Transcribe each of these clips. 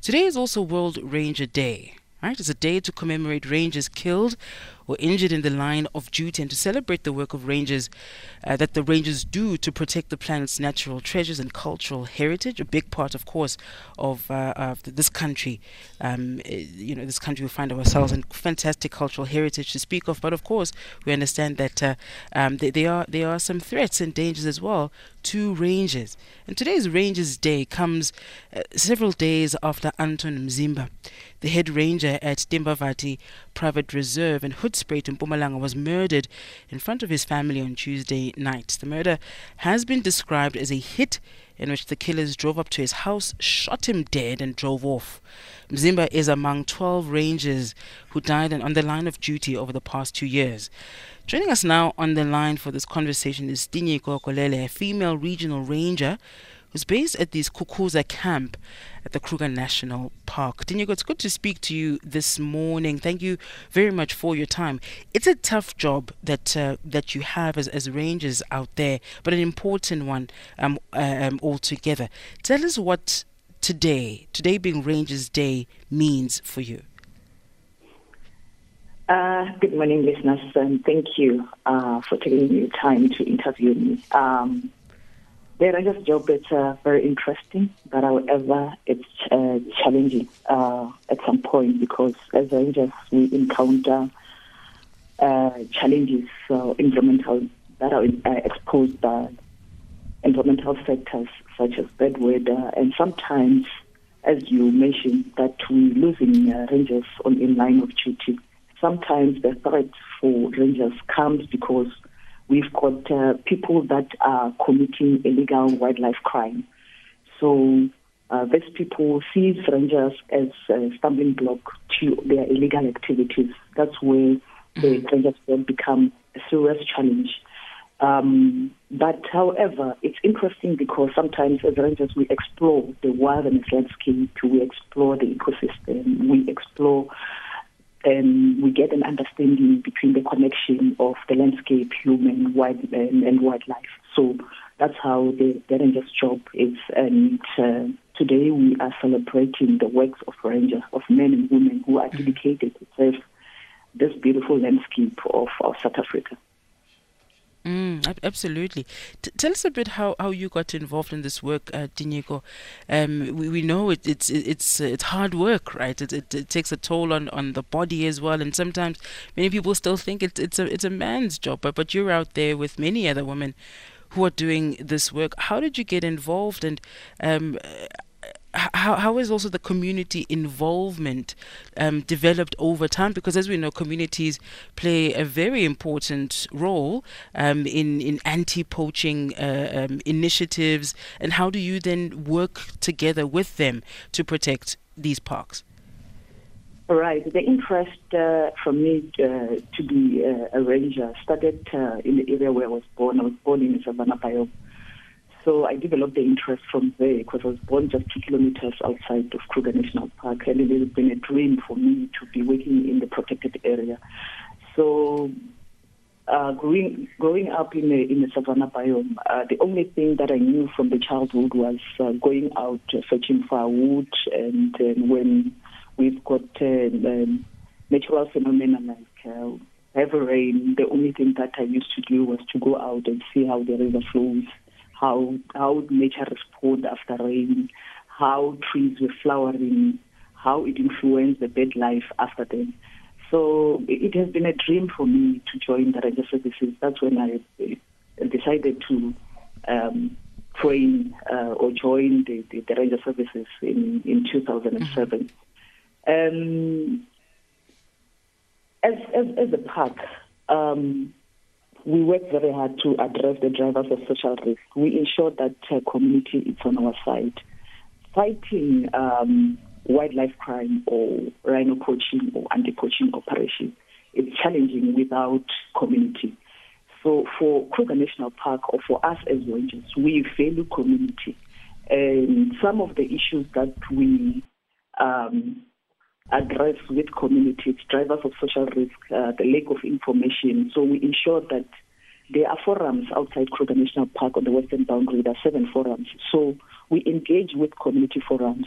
Today is also World Ranger Day. Right? It's a day to commemorate rangers killed or injured in the line of duty and to celebrate the work of rangers uh, that the rangers do to protect the planet's natural treasures and cultural heritage. A big part, of course, of, uh, of this country. Um, eh, you know, this country we find ourselves in fantastic cultural heritage to speak of, but of course we understand that uh, um, there are there are some threats and dangers as well to rangers. And today's Rangers Day comes uh, several days after Anton Mzimba, the head ranger at Timbavati Private Reserve in Hoedspruit in Mpumalanga, was murdered in front of his family on Tuesday night. The murder has been described as a hit in which the killers drove up to his house, shot him dead, and drove off. Mzimba is among 12 rangers who died on the line of duty over the past two years. Joining us now on the line for this conversation is Tinyiko Golele, a female regional ranger who's based at Skukuza camp at the Kruger National Park. Tinyiko, it's good to speak to you this morning. Thank you very much for your time. It's a tough job that uh, that you have as, as rangers out there, but an important one um, um, altogether. Tell us what today, today being Rangers Day, means for you. Uh, good morning, listeners, and thank you uh, for taking your time to interview me. Um, the Rangers job is uh, very interesting, but however, it's uh, challenging uh, at some point because as Rangers we encounter uh, challenges, environmental that are exposed by environmental factors such as bad weather, and sometimes, as you mentioned, that we're losing rangers on in line of duty. Sometimes the threat for rangers comes because we've got uh, people that are committing illegal wildlife crime. So uh, these people see rangers as a stumbling block to their illegal activities. That's where the mm-hmm. rangers then become a serious challenge. Um, but however, it's interesting because sometimes as rangers we explore the wilderness landscape, we explore the ecosystem, we explore and we get an understanding between the connection of the landscape, human, wild, and, and wildlife. So that's how the, the ranger's job is. And uh, today we are celebrating the works of rangers, of men and women who are dedicated to serve this beautiful landscape of, of South Africa. Mm, absolutely. T- tell us a bit how, how you got involved in this work, uh, Um, we, we know it, it's it's it's hard work, right? It, it, it takes a toll on, on the body as well, and sometimes many people still think it's it's a it's a man's job, but but you're out there with many other women who are doing this work. How did you get involved, and um, how, how is also the community involvement um, developed over time? Because as we know, communities play a very important role um, in in anti-poaching uh, um, initiatives. And how do you then work together with them to protect these parks? Right. The interest uh, from me uh, to be uh, a ranger started uh, in the area where I was born. I was born in Savannah Biome. So I developed the interest from there because I was born just two kilometers outside of Kruger National Park, and it has been a dream for me to be working in the protected area. So uh, growing growing up in the in the savannah biome, uh, the only thing that I knew from the childhood was uh, going out uh, searching for wood, and when we've got uh, natural phenomena like uh, heavy rain, the only thing that I used to do was to go out and see how the river flows how how nature responded after rain, how trees were flowering, how it influenced the bird life after them. So it has been a dream for me to join the ranger services. That's when I decided to um, train uh, or join the, the, the, ranger services in, in 2007. Mm-hmm. Um, as, as, as a park, um, we work very hard to address the drivers of social risk. We ensure that uh, community is on our side. Fighting um, wildlife crime or rhino poaching or anti-poaching operation is challenging without community. So for Kruger National Park or for us as rangers, we value community. And some of the issues that we um, address with communities, drivers of social risk, uh, the lack of information. So we ensure that there are forums outside Kruger National Park on the western boundary. There are seven forums. So we engage with community forums.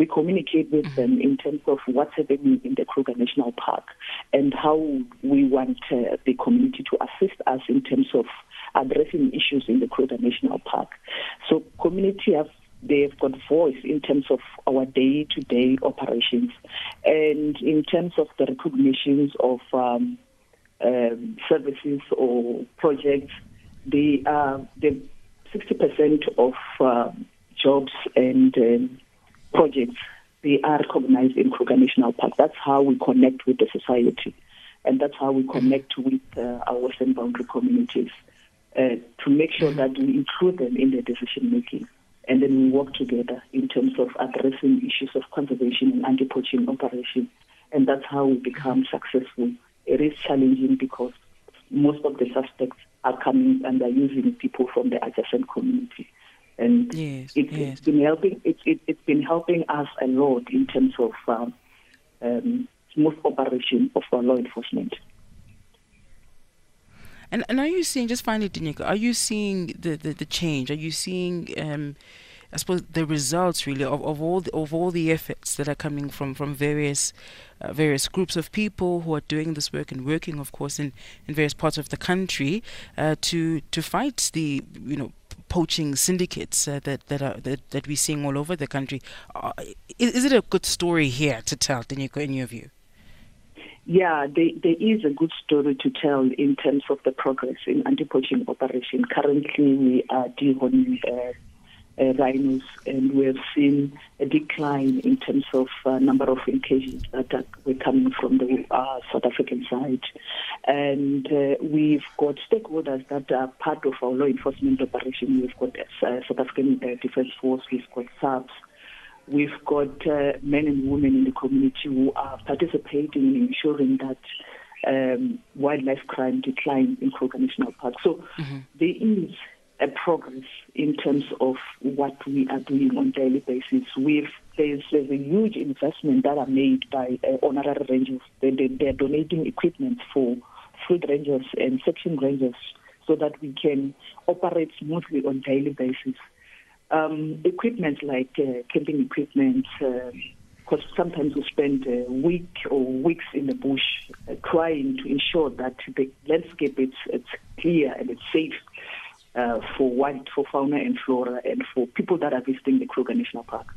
we communicate with them in terms of what's happening in the Kruger National Park and how we want uh, the community to assist us in terms of addressing issues in the Kruger National Park. So community have they've got voice in terms of our day-to-day operations and in terms of the recognitions of um, um, services or projects. They are the 60% of uh, jobs and um, projects they are recognized in Kruger National Park. That's how we connect with the society, and that's how we connect with uh, our western boundary communities uh, to make sure that we include them in the decision making. And then we work together in terms of addressing issues of conservation and anti-poaching operation. And that's how we become successful. It is challenging because most of the suspects are coming and are using people from the adjacent community and yes, it, yes. it's been helping. It, it, it's been helping us a lot in terms of um, um, smooth operation of our law enforcement. And and are you seeing just finally, Tinyiko, are you seeing the, the, the change? Are you seeing um, I suppose the results really of, of all the, of all the efforts that are coming from from various uh, various groups of people who are doing this work and working, of course, in, in various parts of the country uh, to to fight the you know poaching syndicates uh, that that are that, that we're seeing all over the country. Uh, is, is, it a good story here to tell, Tinyiko, in your view? Yeah, there, there is a good story to tell in terms of the progress in anti-poaching operation. Currently, we are dehorning uh, uh, rhinos, and we have seen a decline in terms of uh, number of incursions that are, were coming from the uh, South African side. And uh, we've got stakeholders that are part of our law enforcement operation. We've got uh, South African uh, Defence Force, we've got SAPS, we've got men and women in the community who are participating in ensuring that um, wildlife crime decline in Kruger National Park. So mm-hmm. there is a progress in terms of what we are doing on a daily basis. We've, there's, there's a huge investment that are made by uh, honorary rangers. They, they, they're donating equipment for field rangers and section rangers so that we can operate smoothly on a daily basis. Um, equipment like uh, camping equipment, because uh, sometimes we spend a week or weeks in the bush uh, trying to ensure that the landscape is it's clear and it's safe uh, for wild, for fauna and flora, and for people that are visiting the Kruger National Park.